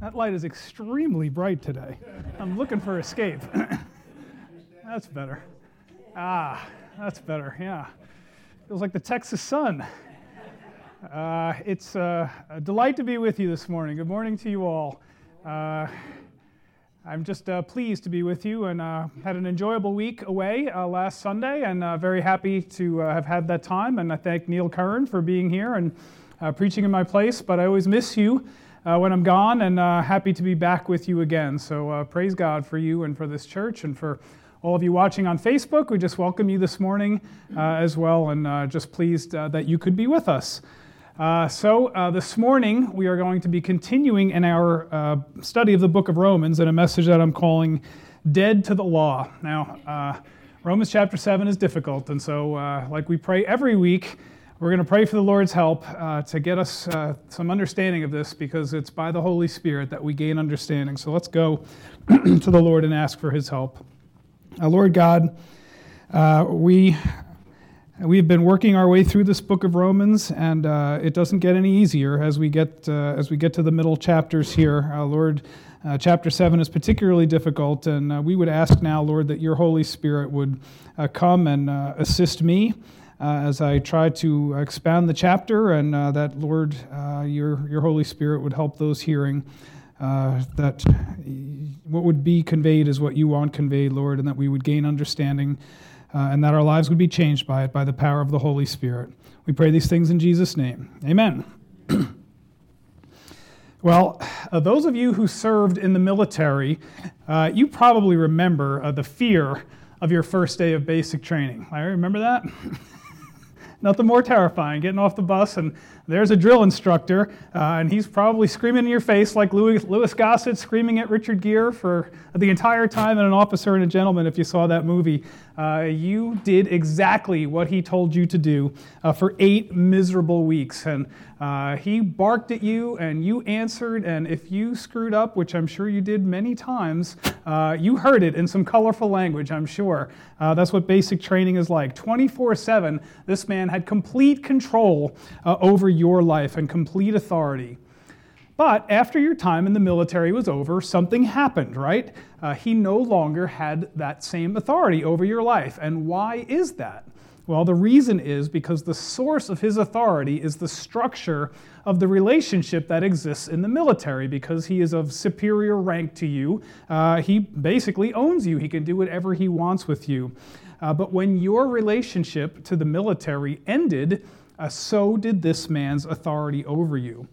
That light is extremely bright today. I'm looking for escape. that's better. Ah, that's better, yeah. Feels like the Texas sun. Uh, it's uh, a delight to be with you this morning. Good morning to you all. Uh, I'm just uh, pleased to be with you and uh, had an enjoyable week away uh, last Sunday and very happy to have had that time. And I thank Neil Curran for being here and preaching in my place. But I always miss you uh, when I'm gone, and uh, happy to be back with you again. So uh, praise God for you and for this church and for all of you watching on Facebook. We just welcome you this morning uh, as well, and uh, just pleased uh, that you could be with us. so, this morning we are going to be continuing in our study of the book of Romans in a message that I'm calling Dead to the Law. Now, Romans chapter 7 is difficult, and so, like we pray every week, we're going to pray for the Lord's help uh, to get us uh, some understanding of this because it's by the Holy Spirit that we gain understanding. So let's go to the Lord and ask for his help. Uh, Lord God, uh, we. We've been working our way through this book of Romans, and uh, it doesn't get any easier as we get uh, as we get to the middle chapters here. Lord, chapter seven is particularly difficult, and we would ask now, Lord, that Your Holy Spirit would come and assist me uh, as I try to expand the chapter, and uh, that, Lord, uh, your, your Holy Spirit would help those hearing. Uh, that what would be conveyed is what you want conveyed, Lord, and that we would gain understanding uh, and that our lives would be changed by it by the power of the Holy Spirit. We pray these things in Jesus' name. Amen. well, uh, those of you who served in the military, you probably remember the fear of your first day of basic training. I remember that. nothing more terrifying getting off the bus and there's a drill instructor uh, and he's probably screaming in your face like louis, louis gossett screaming at richard gere for the entire time and an officer and a gentleman if you saw that movie uh, you did exactly what he told you to do uh, for eight miserable weeks. And uh, he barked at you and you answered and if you screwed up which i'm sure you did many times uh, you heard it in some colorful language i'm sure. Uh, that's what basic training is like. 24-7 this man had complete control over your life and complete authority. But after your time in the military was over, something happened, right? Uh, he no longer had that same authority over your life. And why is that? Well, the reason is because the source of his authority is the structure of the relationship that exists in the military. Because he is of superior rank to you, uh, he basically owns you. He can do whatever he wants with you. Uh, but when your relationship to the military ended, uh, so did this man's authority over you.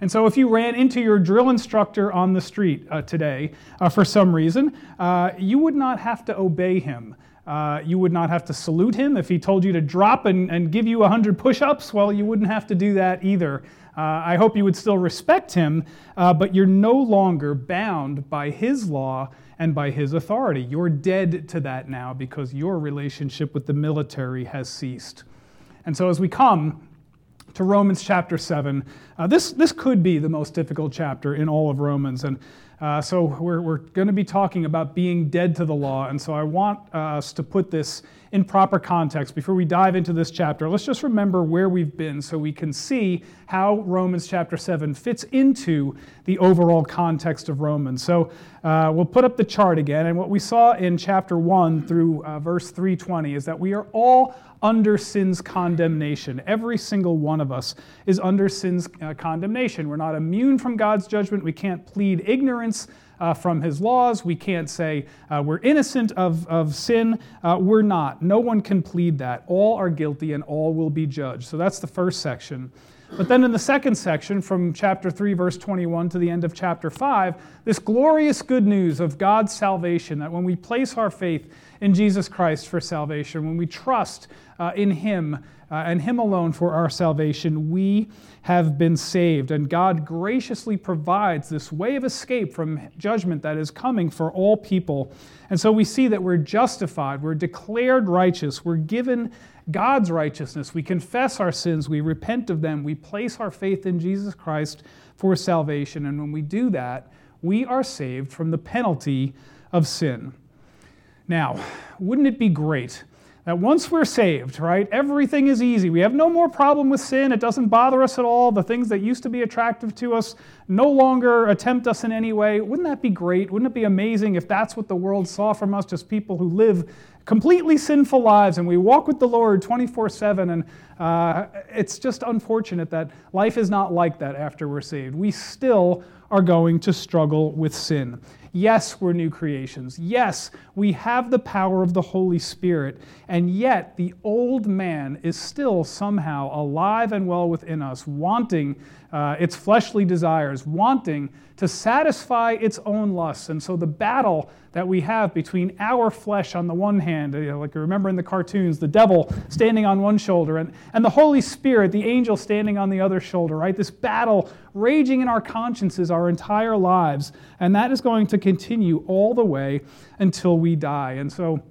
And so, if you ran into your drill instructor on the street uh, today uh, for some reason, uh, you would not have to obey him. Uh, you would not have to salute him. If he told you to drop and, and give you 100 push ups, well, you wouldn't have to do that either. I hope you would still respect him, but you're no longer bound by his law and by his authority. You're dead to that now because your relationship with the military has ceased. And so as we come to Romans chapter 7, uh, this, this could be the most difficult chapter in all of Romans. And uh, so we're, we're going to be talking about being dead to the law. And so I want uh, us to put this in proper context before we dive into this chapter. Let's just remember where we've been so we can see how Romans chapter 7 fits into the overall context of Romans. So uh, we'll put up the chart again. And what we saw in chapter 1 through uh, verse 320 is that we are all under sin's condemnation. Every single one of us is under sin's uh, condemnation. We're not immune from God's judgment. We can't plead ignorance uh, from his laws. We can't say uh, we're innocent of, of sin. Uh, we're not. No one can plead that. All are guilty and all will be judged. So that's the first section. But then in the second section, from chapter 3, verse 21 to the end of chapter 5, this glorious good news of God's salvation that when we place our faith in Jesus Christ for salvation, when we trust uh, in Him uh, and Him alone for our salvation, we have been saved. And God graciously provides this way of escape from judgment that is coming for all people. And so we see that we're justified, we're declared righteous, we're given God's righteousness. We confess our sins, we repent of them, we place our faith in Jesus Christ for salvation. And when we do that, we are saved from the penalty of sin. Now, wouldn't it be great that once we're saved, right, everything is easy. We have no more problem with sin. It doesn't bother us at all. The things that used to be attractive to us no longer attempt us in any way. Wouldn't that be great? Wouldn't it be amazing if that's what the world saw from us, just people who live completely sinful lives and we walk with the Lord 24 7? And uh, it's just unfortunate that life is not like that after we're saved. We still are going to struggle with sin. Yes, we're new creations. Yes, we have the power of the Holy Spirit. And yet, the old man is still somehow alive and well within us, wanting uh, its fleshly desires, wanting to satisfy its own lusts. And so, the battle that we have between our flesh on the one hand, you know, like you remember in the cartoons, the devil standing on one shoulder, and, and the Holy Spirit, the angel, standing on the other shoulder, right? This battle raging in our consciences our entire lives. And that is going to continue all the way until we die. And so,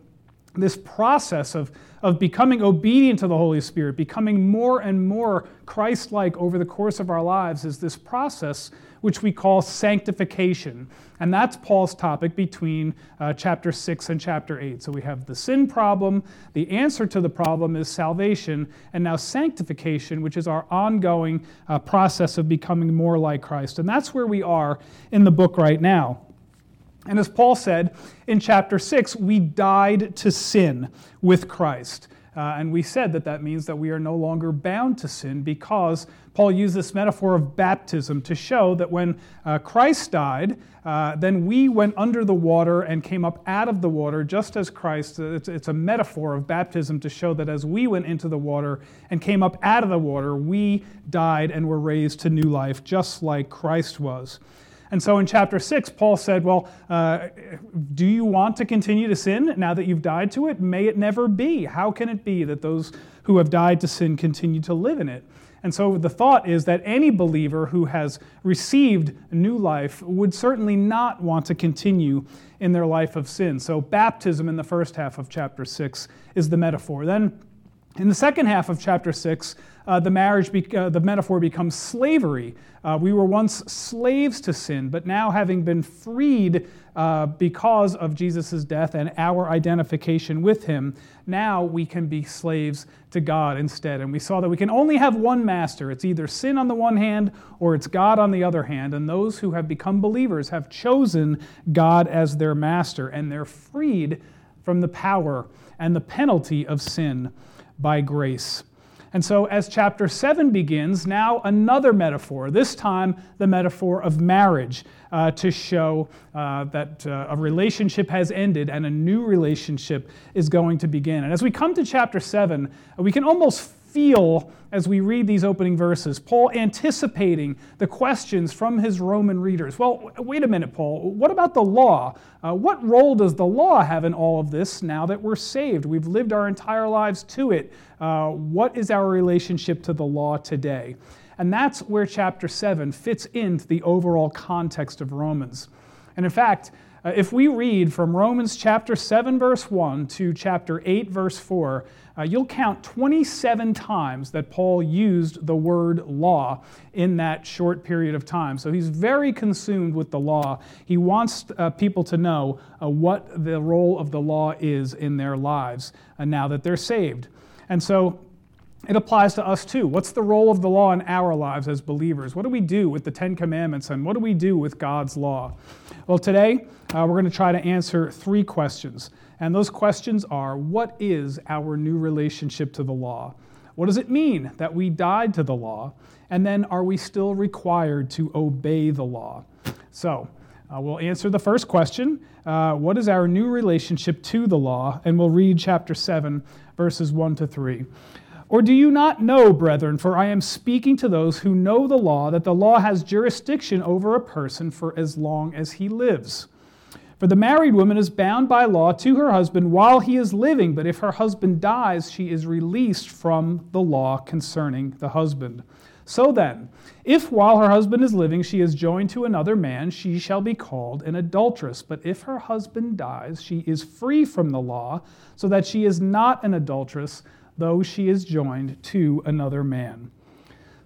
this process of, of becoming obedient to the Holy Spirit, becoming more and more Christ like over the course of our lives, is this process which we call sanctification. And that's Paul's topic between uh, chapter 6 and chapter 8. So we have the sin problem, the answer to the problem is salvation, and now sanctification, which is our ongoing uh, process of becoming more like Christ. And that's where we are in the book right now. And as Paul said in chapter 6, we died to sin with Christ. Uh, and we said that that means that we are no longer bound to sin because Paul used this metaphor of baptism to show that when uh, Christ died, uh, then we went under the water and came up out of the water just as Christ. Uh, it's, it's, a metaphor of baptism to show that as we went into the water and came up out of the water, we died and were raised to new life just like Christ was. And so in chapter 6, Paul said, Well, uh, do you want to continue to sin now that you've died to it? May it never be. How can it be that those who have died to sin continue to live in it? And so the thought is that any believer who has received new life would certainly not want to continue in their life of sin. So baptism in the first half of chapter 6 is the metaphor. Then in the second half of chapter 6, uh, the marriage, be- uh, the metaphor becomes slavery. Uh, we were once slaves to sin, but now having been freed uh, because of Jesus' death and our identification with him, now we can be slaves to God instead. And we saw that we can only have one master. It's either sin on the one hand or it's God on the other hand. And those who have become believers have chosen God as their master, and they're freed from the power and the penalty of sin by grace. And so, as chapter 7 begins, now another metaphor, this time the metaphor of marriage, uh, to show uh, that uh, a relationship has ended and a new relationship is going to begin. And as we come to chapter 7, we can almost feel as we read these opening verses, Paul anticipating the questions from his Roman readers. Well, wait a minute, Paul. What about the law? Uh, what role does the law have in all of this now that we're saved? We've lived our entire lives to it. Uh, what is our relationship to the law today? And that's where chapter 7 fits into the overall context of Romans. And in fact, uh, if we read from Romans chapter 7, verse 1 to chapter 8, verse 4, uh, you'll count 27 times that Paul used the word law in that short period of time. So he's very consumed with the law. He wants uh, people to know uh, what the role of the law is in their lives uh, now that they're saved. And so it applies to us too. What's the role of the law in our lives as believers? What do we do with the Ten Commandments and what do we do with God's law? Well, today uh, we're going to try to answer three questions. And those questions are what is our new relationship to the law? What does it mean that we died to the law? And then are we still required to obey the law? So, uh, we'll answer the first question uh, What is our new relationship to the law? And we'll read chapter 7, verses 1 to 3. Or do you not know, brethren, for I am speaking to those who know the law, that the law has jurisdiction over a person for as long as he lives? For the married woman is bound by law to her husband while he is living, but if her husband dies, she is released from the law concerning the husband. So then, if while her husband is living she is joined to another man, she shall be called an adulteress. But if her husband dies, she is free from the law, so that she is not an adulteress though she is joined to another man.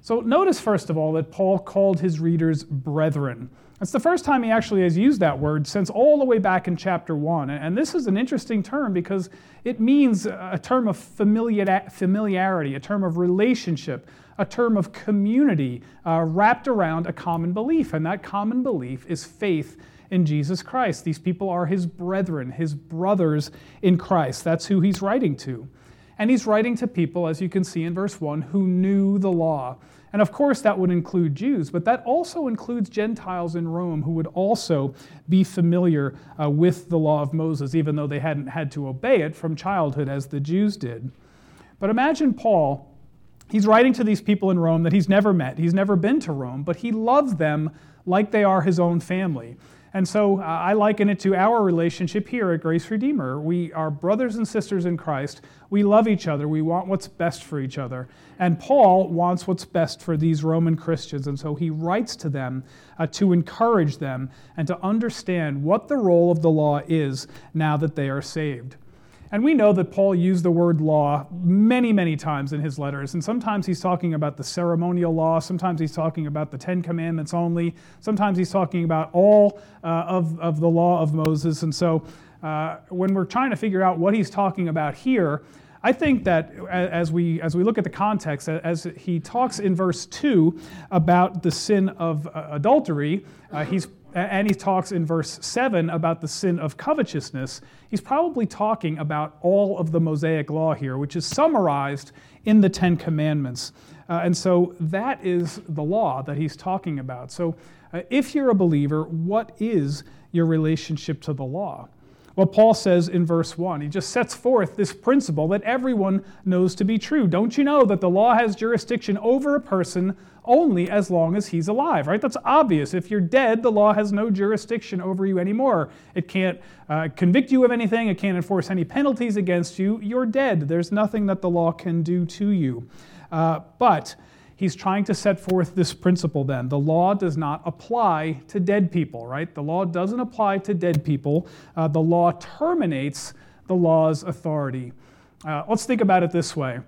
So notice, first of all, that Paul called his readers brethren. It's the first time he actually has used that word since all the way back in chapter 1. And this is an interesting term because it means a term of familiarity, a term of relationship, a term of community uh, wrapped around a common belief. And that common belief is faith in Jesus Christ. These people are his brethren, his brothers in Christ. That's who he's writing to. And he's writing to people, as you can see in verse 1, who knew the law. And of course, that would include Jews, but that also includes Gentiles in Rome who would also be familiar uh, with the law of Moses, even though they hadn't had to obey it from childhood as the Jews did. But imagine Paul, he's writing to these people in Rome that he's never met, he's never been to Rome, but he loves them like they are his own family. And so uh, I liken it to our relationship here at Grace Redeemer. We are brothers and sisters in Christ. We love each other. We want what's best for each other. And Paul wants what's best for these Roman Christians. And so he writes to them uh, to encourage them and to understand what the role of the law is now that they are saved. And we know that Paul used the word law many, many times in his letters. And sometimes he's talking about the ceremonial law, sometimes he's talking about the Ten Commandments only, sometimes he's talking about all uh, of, of the law of Moses. And so uh, when we're trying to figure out what he's talking about here, I think that as we, as we look at the context, as he talks in verse 2 about the sin of uh, adultery, uh, he's and he talks in verse 7 about the sin of covetousness, he's probably talking about all of the Mosaic law here, which is summarized in the Ten Commandments. Uh, and so that is the law that he's talking about. So uh, if you're a believer, what is your relationship to the law? Well, Paul says in verse 1, he just sets forth this principle that everyone knows to be true. Don't you know that the law has jurisdiction over a person only as long as he's alive, right? That's obvious. If you're dead, the law has no jurisdiction over you anymore. It can't uh, convict you of anything, it can't enforce any penalties against you. You're dead. There's nothing that the law can do to you. Uh, but he's trying to set forth this principle then. The law does not apply to dead people, right? The law doesn't apply to dead people. Uh, the law terminates the law's authority. Uh, let's think about it this way.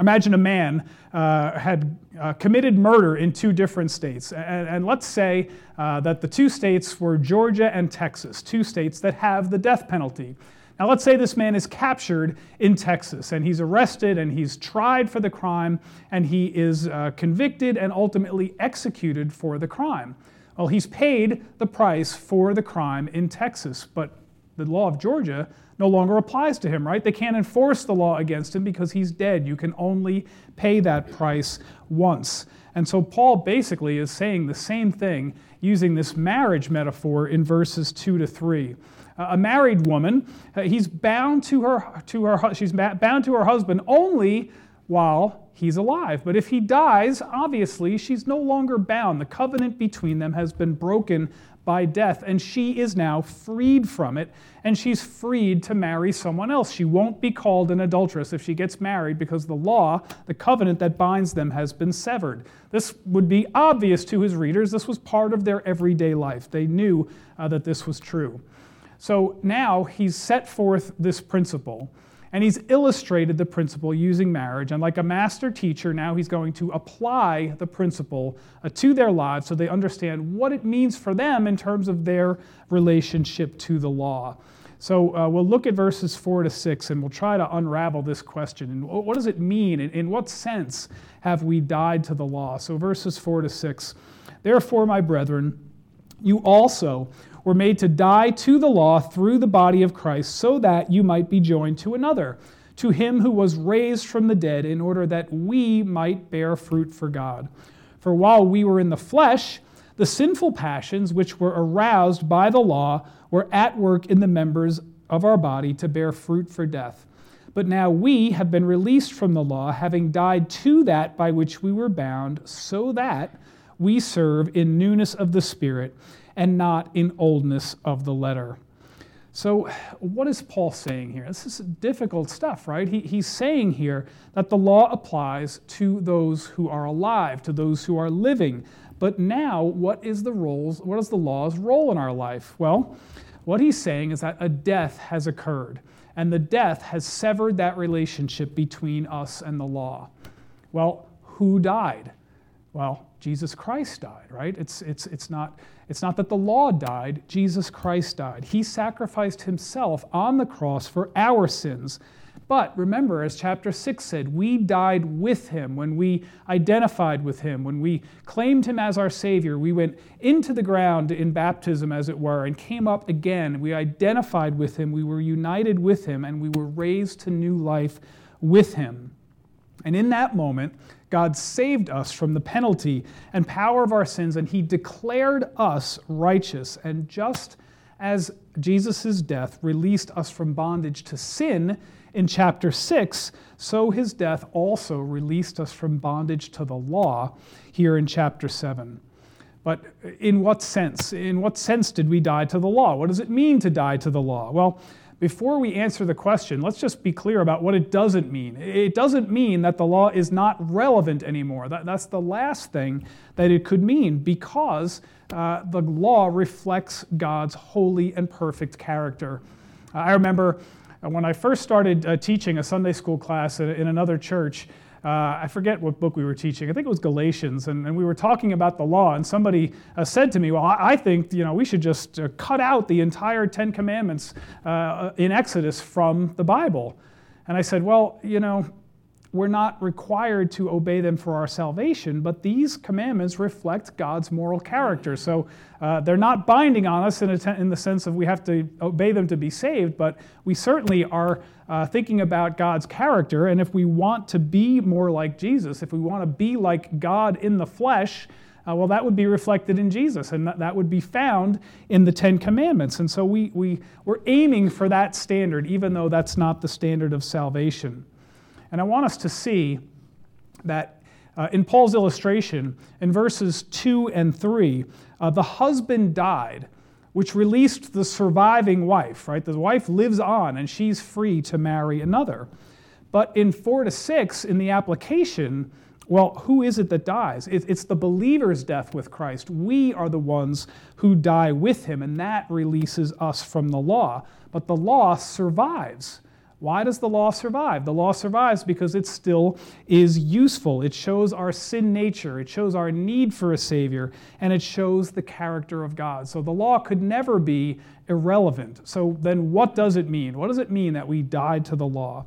Imagine a man uh, had uh, committed murder in two different states. And, and let's say uh, that the two states were Georgia and Texas, two states that have the death penalty. Now, let's say this man is captured in Texas and he's arrested and he's tried for the crime and he is uh, convicted and ultimately executed for the crime. Well, he's paid the price for the crime in Texas, but the law of Georgia no longer applies to him, right? They can't enforce the law against him because he's dead. You can only pay that price once. And so Paul basically is saying the same thing using this marriage metaphor in verses 2 to 3 a married woman, uh, he's bound to her, to her, she's bound to her husband only while he's alive. But if he dies, obviously, she's no longer bound. The covenant between them has been broken by death, and she is now freed from it, and she's freed to marry someone else. She won't be called an adulteress if she gets married because the law, the covenant that binds them, has been severed. This would be obvious to his readers. This was part of their everyday life. They knew uh, that this was true. So now he's set forth this principle and he's illustrated the principle using marriage. And like a master teacher, now he's going to apply the principle uh, to their lives so they understand what it means for them in terms of their relationship to the law. So uh, we'll look at verses 4 to 6 and we'll try to unravel this question. And what does it mean? In, in what sense have we died to the law? So verses 4 to 6. Therefore, my brethren, you also were made to die to the law through the body of Christ, so that you might be joined to another, to him who was raised from the dead, in order that we might bear fruit for God. For while we were in the flesh, the sinful passions which were aroused by the law were at work in the members of our body to bear fruit for death. But now we have been released from the law, having died to that by which we were bound, so that we serve in newness of the Spirit and not in oldness of the letter. So, what is Paul saying here? This is difficult stuff, right? He, he's saying here that the law applies to those who are alive, to those who are living. But now, what is the roles, what is the law's role in our life? Well, what he's saying is that a death has occurred, and the death has severed that relationship between us and the law. Well, who died? Well, Jesus Christ died, right? It's, it's, it's, not, it's not that the law died, Jesus Christ died. He sacrificed himself on the cross for our sins. But remember, as chapter 6 said, we died with him when we identified with him, when we claimed him as our Savior. We went into the ground in baptism, as it were, and came up again. We identified with him, we were united with him, and we were raised to new life with him. And in that moment, God saved us from the penalty and power of our sins, and he declared us righteous. And just as Jesus' death released us from bondage to sin in chapter 6, so his death also released us from bondage to the law here in chapter 7. But in what sense? In what sense did we die to the law? What does it mean to die to the law? Well, before we answer the question, let's just be clear about what it doesn't mean. It doesn't mean that the law is not relevant anymore. That, that's the last thing that it could mean because uh, the law reflects God's holy and perfect character. Uh, I remember when I first started uh, teaching a Sunday school class in, in another church, uh, I forget what book we were teaching. I think it was Galatians, and, and we were talking about the law. And somebody uh, said to me, "Well, I, I, think you know we should just uh, cut out the entire Ten Commandments uh, in Exodus from the Bible." And I said, "Well, you know, we're not required to obey them for our salvation, but these commandments reflect God's moral character. So uh, they're not binding on us in, in, the sense of we have to obey them to be saved, but we certainly are uh, thinking about God's character. And if we want to be more like Jesus, if we want to be like God in the flesh, uh, well, that would be reflected in Jesus, and that, that would be found in the Ten Commandments. And so we, we, we're aiming for that standard, even though that's not the standard of salvation. And I want us to see that uh, in Paul's illustration, in verses 2 and 3, uh, the husband died, which released the surviving wife, right? The wife lives on and she's free to marry another. But in 4 to 6, in the application, well, who is it that dies? It's the believer's death with Christ. We are the ones who die with him, and that releases us from the law. But the law survives. Why does the law survive? The law survives because it still is useful. It shows our sin nature, it shows our need for a Savior, and it shows the character of God. So the law could never be irrelevant. So then, what does it mean? What does it mean that we died to the law?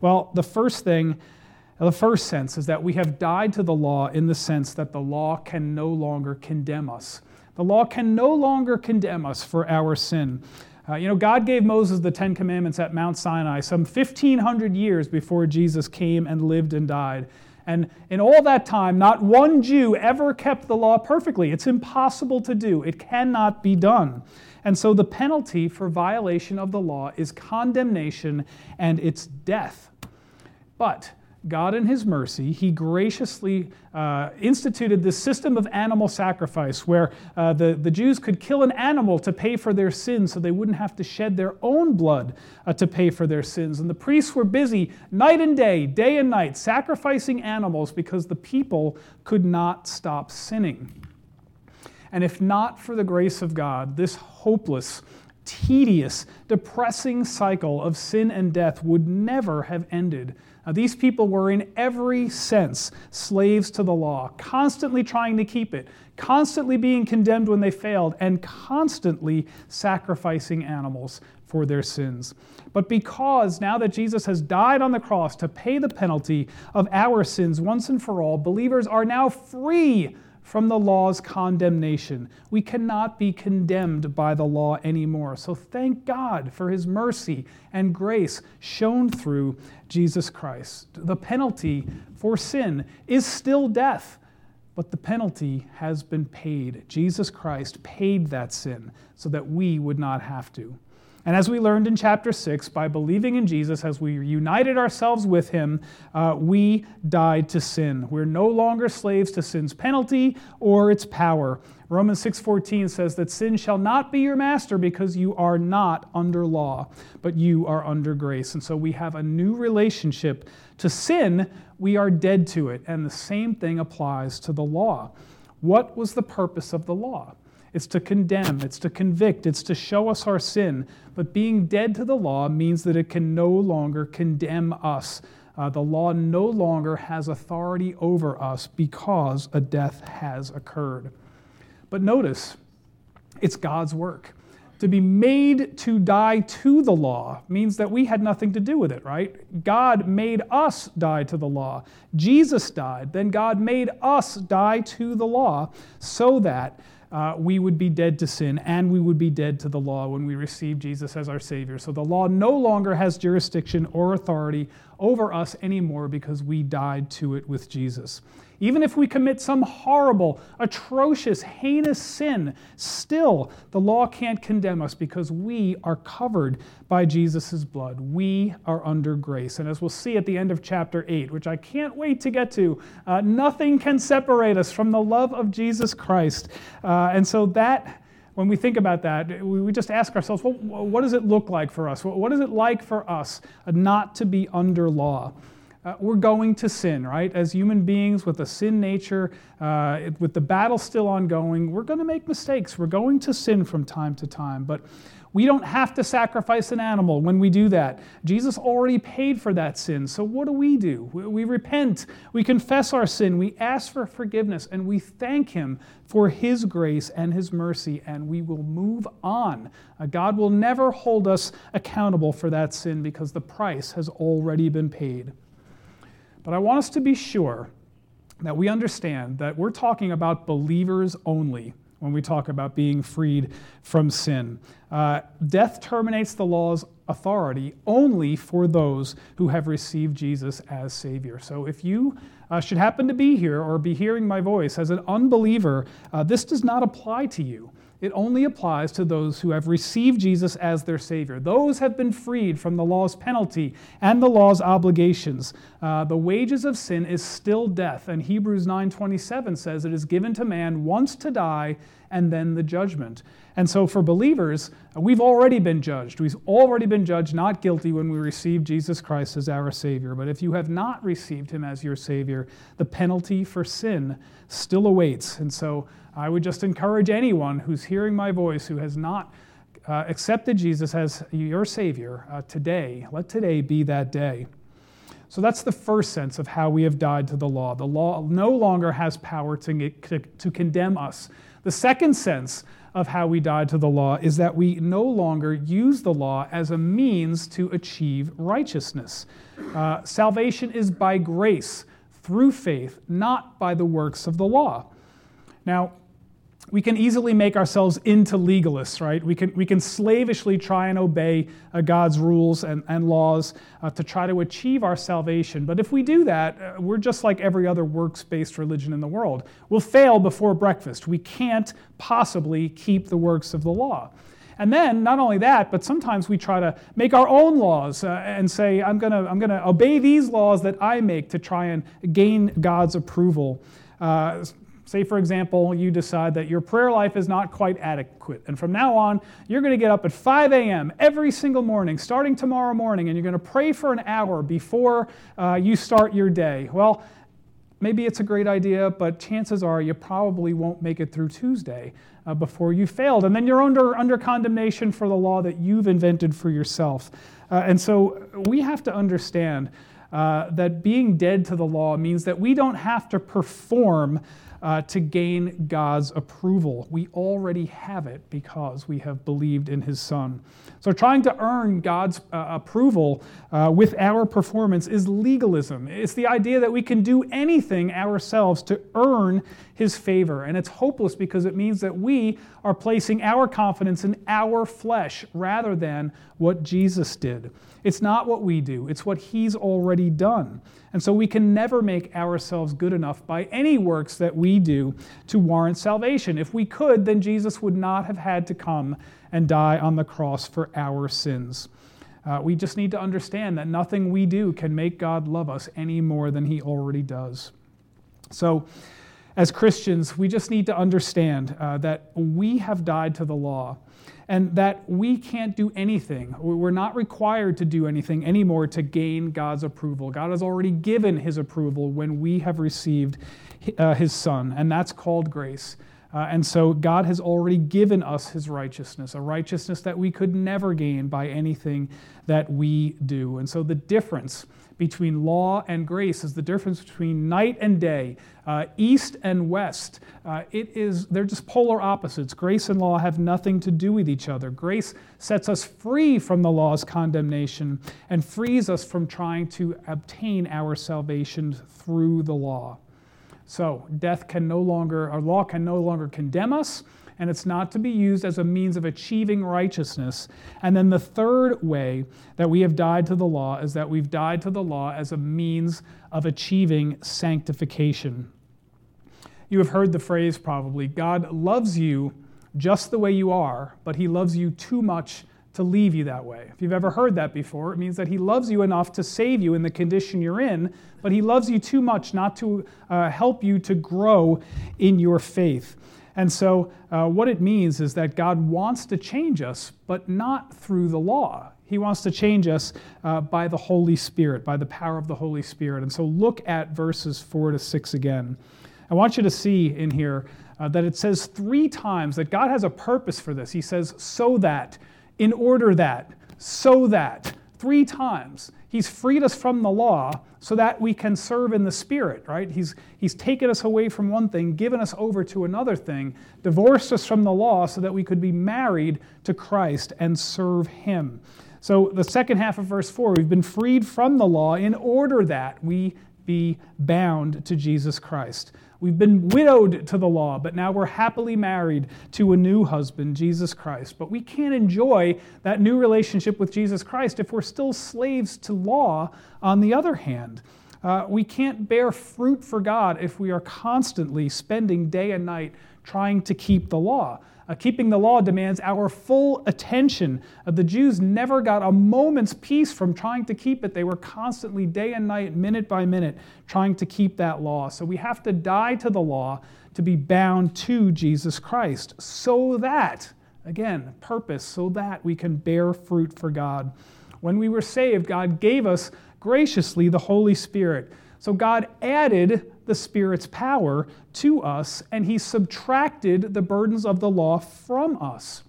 Well, the first thing, the first sense is that we have died to the law in the sense that the law can no longer condemn us. The law can no longer condemn us for our sin. Uh, you know, God gave Moses the Ten Commandments at Mount Sinai some 1,500 years before Jesus came and lived and died. And in all that time, not one Jew ever kept the law perfectly. It's impossible to do, it cannot be done. And so the penalty for violation of the law is condemnation and it's death. But God, in His mercy, He graciously uh, instituted this system of animal sacrifice where uh, the, the Jews could kill an animal to pay for their sins so they wouldn't have to shed their own blood uh, to pay for their sins. And the priests were busy night and day, day and night, sacrificing animals because the people could not stop sinning. And if not for the grace of God, this hopeless, tedious, depressing cycle of sin and death would never have ended now, these people were, in every sense, slaves to the law, constantly trying to keep it, constantly being condemned when they failed, and constantly sacrificing animals for their sins. But because now that Jesus has died on the cross to pay the penalty of our sins once and for all, believers are now free from the law's condemnation. We cannot be condemned by the law anymore. So thank God for his mercy and grace shown through Jesus Christ. The penalty for sin is still death, but the penalty has been paid. Jesus Christ paid that sin so that we would not have to. And as we learned in chapter 6, by believing in Jesus, as we united ourselves with him, uh, we died to sin. We're no longer slaves to sin's penalty or its power. Romans 6:14 says that sin shall not be your master because you are not under law, but you are under grace. And so we have a new relationship to sin, we are dead to it, and the same thing applies to the law. What was the purpose of the law? It's to condemn, it's to convict, it's to show us our sin. But being dead to the law means that it can no longer condemn us. Uh, the law no longer has authority over us because a death has occurred. But notice, it's God's work. To be made to die to the law means that we had nothing to do with it, right? God made us die to the law. Jesus died, then God made us die to the law so that uh, we would be dead to sin and we would be dead to the law when we receive Jesus as our Savior. So the law no longer has jurisdiction or authority over us anymore because we died to it with Jesus. Even if we commit some horrible, atrocious, heinous sin, still the law can't condemn us because we are covered by Jesus' blood. We are under grace. And as we'll see at the end of chapter 8, which I can't wait to get to, uh, nothing can separate us from the love of Jesus Christ. Uh, and so that when we think about that, we just ask ourselves, well, what does it look like for us? What is it like for us not to be under law? Uh, we're going to sin, right? As human beings with a sin nature, uh, with the battle still ongoing, we're going to make mistakes. We're going to sin from time to time. But we don't have to sacrifice an animal when we do that. Jesus already paid for that sin. So what do we do? We, repent, we confess our sin, we ask for forgiveness, and we thank Him for His grace and His mercy, and we will move on. Uh, God will never hold us accountable for that sin because the price has already been paid. But I want us to be sure that we understand that we're talking about believers only when we talk about being freed from sin. Uh, death terminates the law's authority only for those who have received Jesus as Savior. So if you uh, should happen to be here or be hearing my voice as an unbeliever, uh, this does not apply to you it only applies to those who have received Jesus as their Savior. Those have been freed from the law's penalty and the law's obligations. Uh, the wages of sin is still death, and Hebrews 9:27 says it is given to man once to die and then the judgment. And so for believers, we've already been judged. We've already been judged not guilty when we receive Jesus Christ as our Savior. But if you have not received Him as your Savior, the penalty for sin still awaits. And so I would just encourage anyone who's hearing my voice who has not uh, accepted Jesus as your Savior uh, today, let today be that day. So that's the first sense of how we have died to the law. The law no longer has power to, to, to condemn us. The second sense of how we died to the law is that we no longer use the law as a means to achieve righteousness. Uh, salvation is by grace, through faith, not by the works of the law. Now, we can easily make ourselves into legalists, right? We can, we can slavishly try and obey uh, God's rules and, and laws uh, to try to achieve our salvation. But if we do that, uh, we're just like every other works based religion in the world. We'll fail before breakfast. We can't possibly keep the works of the law. And then, not only that, but sometimes we try to make our own laws uh, and say, I'm going to I'm to obey these laws that I make to try and gain God's approval. Uh, Say, for example, you decide that your prayer life is not quite adequate, and from now on, you're going to get up at 5 a.m. every single morning, starting tomorrow morning, and you're going to pray for an hour before uh, you start your day. Well, maybe it's a great idea, but chances are you probably won't make it through Tuesday uh, before you failed. And then you're under, under condemnation for the law that you've invented for yourself. Uh, and so we have to understand uh, that being dead to the law means that we don't have to perform uh, to gain God's approval. We already have it because we have believed in His Son. So, trying to earn God's uh, approval uh, with our performance is legalism. It's the idea that we can do anything ourselves to earn His favor. And it's hopeless because it means that we are placing our confidence in our flesh rather than what Jesus did. It's not what we do, it's what He's already done. And so we can never make ourselves good enough by any works that we do to warrant salvation. If we could, then Jesus would not have had to come and die on the cross for our sins. Uh, we just need to understand that nothing we do can make God love us any more than He already does. So, as Christians, we just need to understand uh, that we have died to the law and that we can't do anything. We're not required to do anything anymore to gain God's approval. God has already given His approval when we have received uh, His Son, and that's called grace. Uh, and so God has already given us his righteousness, a righteousness that we could never gain by anything that we do. And so the difference between law and grace is the difference between night and day, uh, east and west. Uh, it is, they're just polar opposites. Grace and law have nothing to do with each other. Grace sets us free from the law's condemnation and frees us from trying to obtain our salvation through the law. So, death can no longer, our law can no longer condemn us and it's not to be used as a means of achieving righteousness. And then the third way that we have died to the law is that we've died to the law as a means of achieving sanctification. You have heard the phrase probably God loves you just the way you are, but he loves you too much to leave you that way. If you've ever heard that before, it means that he loves you enough to save you in the condition you're in, but he loves you too much not to uh, help you to grow in your faith. And so, uh, what it means is that God wants to change us, but not through the law. He wants to change us uh, by the Holy Spirit, by the power of the Holy Spirit. And so, look at verses 4 to 6 again. I want you to see in here uh, that it says three times that God has a purpose for this. He says, so that, in order that, so that, three times. He's freed us from the law so that we can serve in the Spirit, right? He's, he's taken us away from one thing, given us over to another thing, divorced us from the law so that we could be married to Christ and serve Him. So, the second half of verse 4 we've been freed from the law in order that we be bound to Jesus Christ. We've been widowed to the law, but now we're happily married to a new husband, Jesus Christ. But we can't enjoy that new relationship with Jesus Christ if we're still slaves to law on the other hand. Uh, we can't bear fruit for God if we are constantly spending day and night trying to keep the law. Uh, keeping the law demands our full attention. Uh, the Jews never got a moment's peace from trying to keep it. They were constantly, day and night, minute by minute, trying to keep that law. So we have to die to the law to be bound to Jesus Christ so that, again, purpose, so that we can bear fruit for God. When we were saved, God gave us graciously the Holy Spirit. So God added the Spirit's power to us, and He subtracted the burdens of the law from us.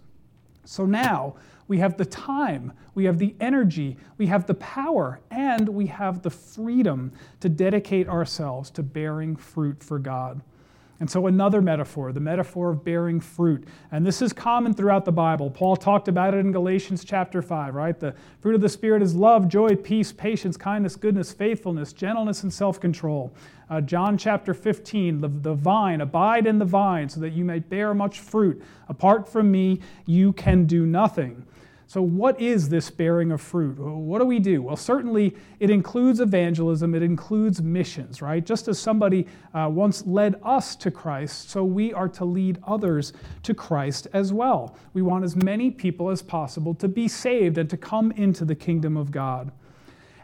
So now we have the time, we have the energy, we have the power, and we have the freedom to dedicate ourselves to bearing fruit for God. And so, another metaphor, the metaphor of bearing fruit. And this is common throughout the Bible. Paul talked about it in Galatians chapter 5, right? The fruit of the Spirit is love, joy, peace, patience, kindness, goodness, faithfulness, gentleness, and self control. Uh, John chapter 15, the, the vine, abide in the vine so that you may bear much fruit. Apart from me, you can do nothing. So, what is this bearing of fruit? What do we do? Well, certainly it includes evangelism, it includes missions, right? Just as somebody uh, once led us to Christ, so we are to lead others to Christ as well. We want as many people as possible to be saved and to come into the kingdom of God.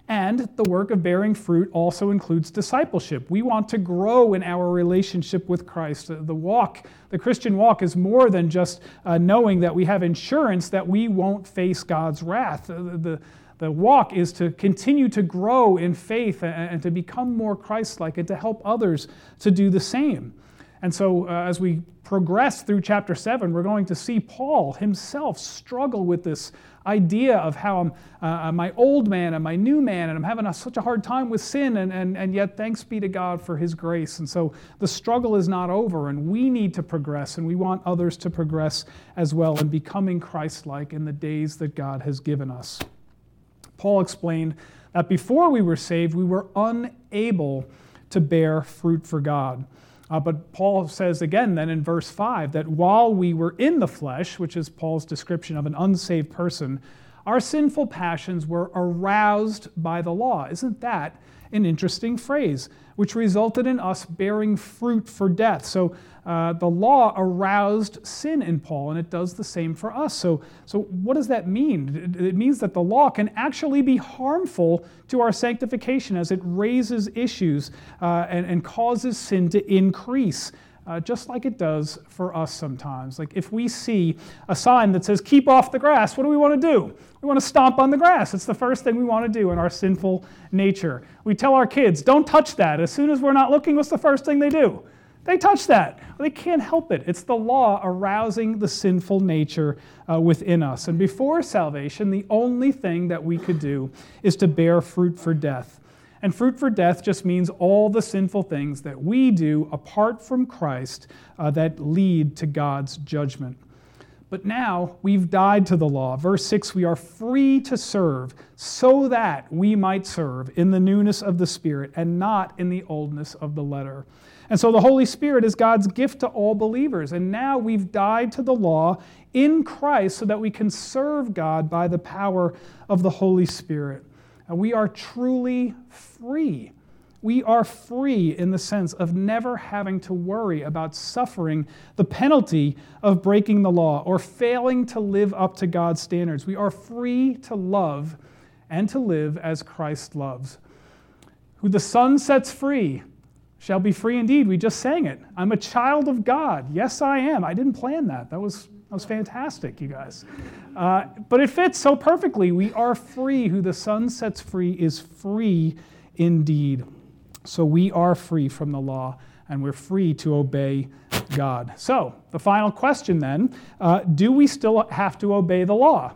And the work of bearing fruit also includes discipleship. We want to grow in our relationship with Christ. The walk, the Christian walk, is more than just uh, knowing that we have insurance that we won't face God's wrath. The, the, the walk is to continue to grow in faith and, and to become more Christ like and to help others to do the same. And so, uh, as we progress through chapter 7, we're going to see Paul himself struggle with this idea of how I'm uh, uh, my old man and my new man, and I'm having a, such a hard time with sin, and, and, and yet thanks be to God for his grace. And so the struggle is not over, and we need to progress, and we want others to progress as well in becoming Christ like in the days that God has given us. Paul explained that before we were saved, we were unable to bear fruit for God. Uh, but Paul says again, then in verse 5, that while we were in the flesh, which is Paul's description of an unsaved person, our sinful passions were aroused by the law. Isn't that an interesting phrase? Which resulted in us bearing fruit for death. So uh, the law aroused sin in Paul, and it does the same for us. So, so what does that mean? It means that the law can actually be harmful to our sanctification as it raises issues uh, and, and causes sin to increase. Uh, just like it does for us sometimes. Like if we see a sign that says, keep off the grass, what do we want to do? We want to stomp on the grass. It's the first thing we want to do in our sinful nature. We tell our kids, don't touch that. As soon as we're not looking, what's the first thing they do? They touch that. They can't help it. It's the law arousing the sinful nature uh, within us. And before salvation, the only thing that we could do is to bear fruit for death. And fruit for death just means all the sinful things that we do apart from Christ uh, that lead to God's judgment. But now we've died to the law. Verse 6 we are free to serve so that we might serve in the newness of the Spirit and not in the oldness of the letter. And so the Holy Spirit is God's gift to all believers. And now we've died to the law in Christ so that we can serve God by the power of the Holy Spirit. And we are truly free we are free in the sense of never having to worry about suffering the penalty of breaking the law or failing to live up to God's standards. We are free to love and to live as Christ loves. Who the Son sets free shall be free indeed. We just sang it. I'm a child of God. Yes, I am. I didn't plan that. That was, was fantastic, you guys. Uh, but it fits so perfectly. We are free. Who the Son sets free is free indeed. So we are free from the law and we're free to obey God. So, the final question then uh, do we still have to obey the law?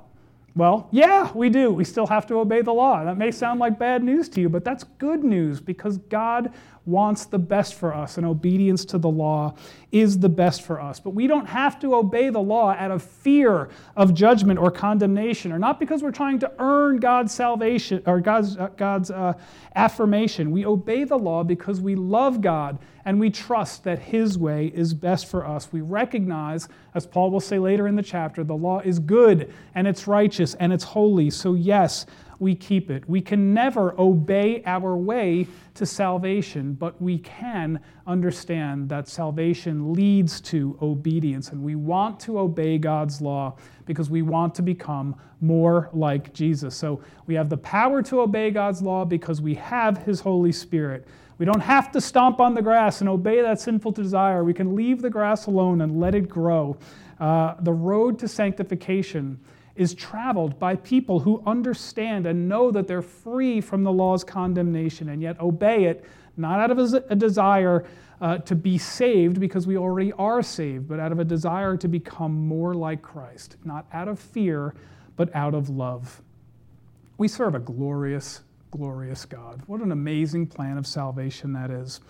Well, yeah, we do. We still have to obey the law. That may sound like bad news to you, but that's good news because God wants the best for us, and obedience to the law is the best for us. But we don't have to obey the law out of fear of judgment or condemnation, or not because we're trying to earn God's salvation or God's, uh, God's uh, affirmation. We obey the law because we love God and we trust that His way is best for us. We recognize, as Paul will say later in the chapter, the law is good and it's righteous and it's holy. So, yes, we keep it. We can never obey our way to salvation, but we can understand that salvation leads to obedience. And we want to obey God's law because we want to become more like Jesus. So we have the power to obey God's law because we have His Holy Spirit. We don't have to stomp on the grass and obey that sinful desire. We can leave the grass alone and let it grow. Uh, the road to sanctification is traveled by people who understand and know that they're free from the law's condemnation and yet obey it, not out of a desire uh, to be saved because we already are saved, but out of a desire to become more like Christ, not out of fear, but out of love. We serve a glorious, glorious God. What an amazing plan of salvation that is.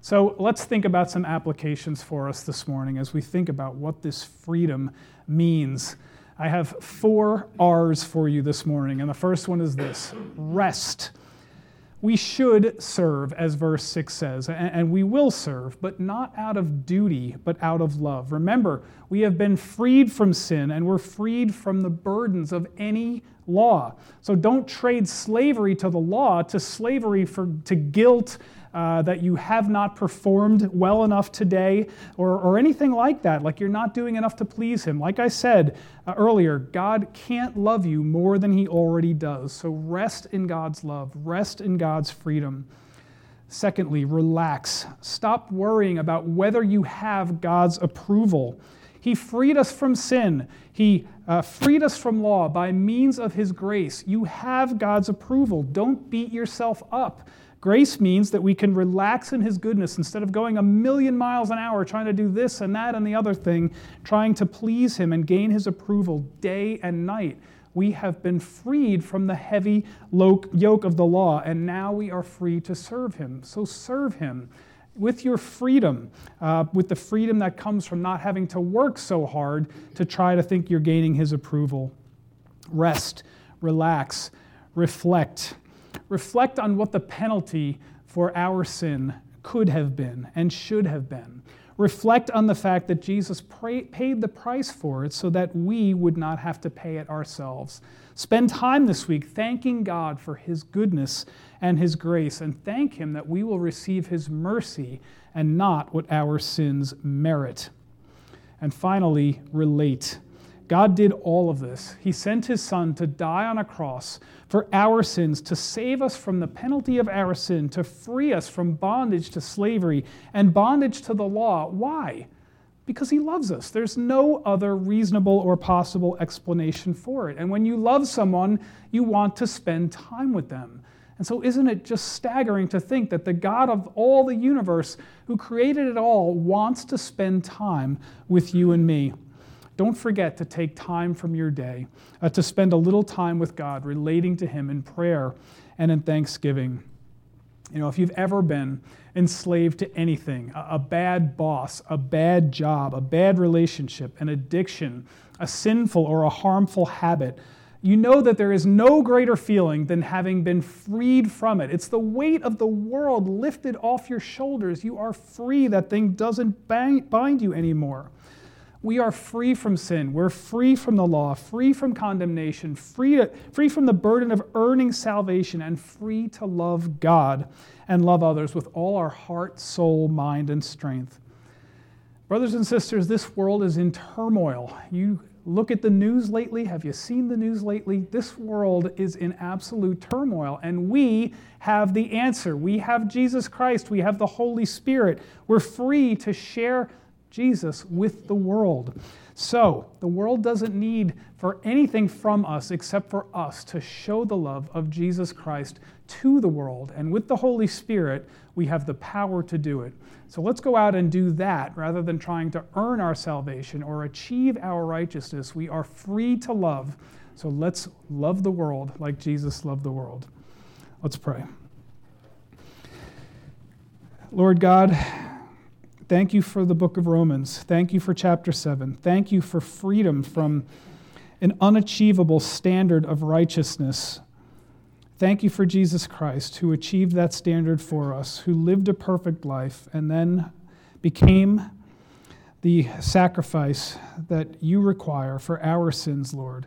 So let's think about some applications for us this morning as we think about what this freedom means. I have four R's for you this morning, and the first one is this rest. We should serve, as verse 6 says, and we will serve, but not out of duty, but out of love. Remember, we have been freed from sin and we're freed from the burdens of any law. So don't trade slavery to the law to slavery for, to guilt uh, that you have not performed well enough today, or, or anything like that, like you're not doing enough to please Him. Like I said uh, earlier, God can't love you more than He already does. So rest in God's love, rest in God's freedom. Secondly, relax. Stop worrying about whether you have God's approval. He freed us from sin. He uh, freed us from law by means of His grace. You have God's approval. Don't beat yourself up. Grace means that we can relax in His goodness instead of going a million miles an hour trying to do this and that and the other thing, trying to please Him and gain His approval day and night. We have been freed from the heavy yoke of the law, and now we are free to serve Him. So serve Him with your freedom, uh, with the freedom that comes from not having to work so hard to try to think you're gaining His approval. Rest, relax, reflect reflect on what the penalty for our sin could have been and should have been. Reflect on the fact that Jesus paid the price for it so that we would not have to pay it ourselves. Spend time this week thanking God for His goodness and His grace, and thank Him that we will receive His mercy and not what our sins merit. And finally, relate. God did all of this. He sent his son to die on a cross for our sins, to save us from the penalty of our sin, to free us from bondage to slavery and bondage to the law. Why? Because he loves us. There's no other reasonable or possible explanation for it. And when you love someone, you want to spend time with them. And so, isn't it just staggering to think that the God of all the universe, who created it all, wants to spend time with you and me? Don't forget to take time from your day uh, to spend a little time with God, relating to Him in prayer and in thanksgiving. You know, if you've ever been enslaved to anything a, a bad boss, a bad job, a bad relationship, an addiction, a sinful or a harmful habit you know that there is no greater feeling than having been freed from it. It's the weight of the world lifted off your shoulders. You are free. That thing doesn't bind you anymore. We are free from sin. We're free from the law, free from condemnation, free, to, free from the burden of earning salvation, and free to love God and love others with all our heart, soul, mind, and strength. Brothers and sisters, this world is in turmoil. You look at the news lately. Have you seen the news lately? This world is in absolute turmoil, and we have the answer. We have Jesus Christ, we have the Holy Spirit. We're free to share Jesus with the world. So, the world doesn't need for anything from us except for us to show the love of Jesus Christ to the world. And with the Holy Spirit, we have the power to do it. So let's go out and do that rather than trying to earn our salvation or achieve our righteousness. We are free to love. So let's love the world like Jesus loved the world. Let's pray. Lord God, thank you for the book of Romans. Thank you for chapter 7. Thank you for freedom from an unachievable standard of righteousness Thank you for Jesus Christ, who achieved that standard for us, who lived a perfect life, and then became the sacrifice that you require for our sins, Lord.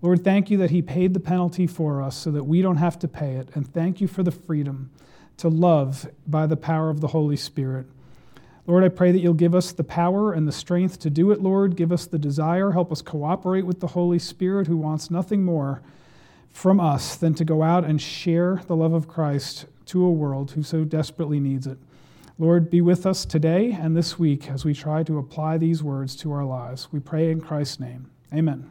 Lord, thank you that He paid the penalty for us so that we don't have to pay it. And thank you for the freedom to love by the power of the Holy Spirit. Lord, I pray that you'll give us the power and the strength to do it, Lord. Give us the desire. Help us cooperate with the Holy Spirit, who wants nothing more from us than to go out and share the love of Christ to a world who so desperately needs it. Lord, be with us today and this week as we try to apply these words to our lives. We pray in Christ's name. Amen.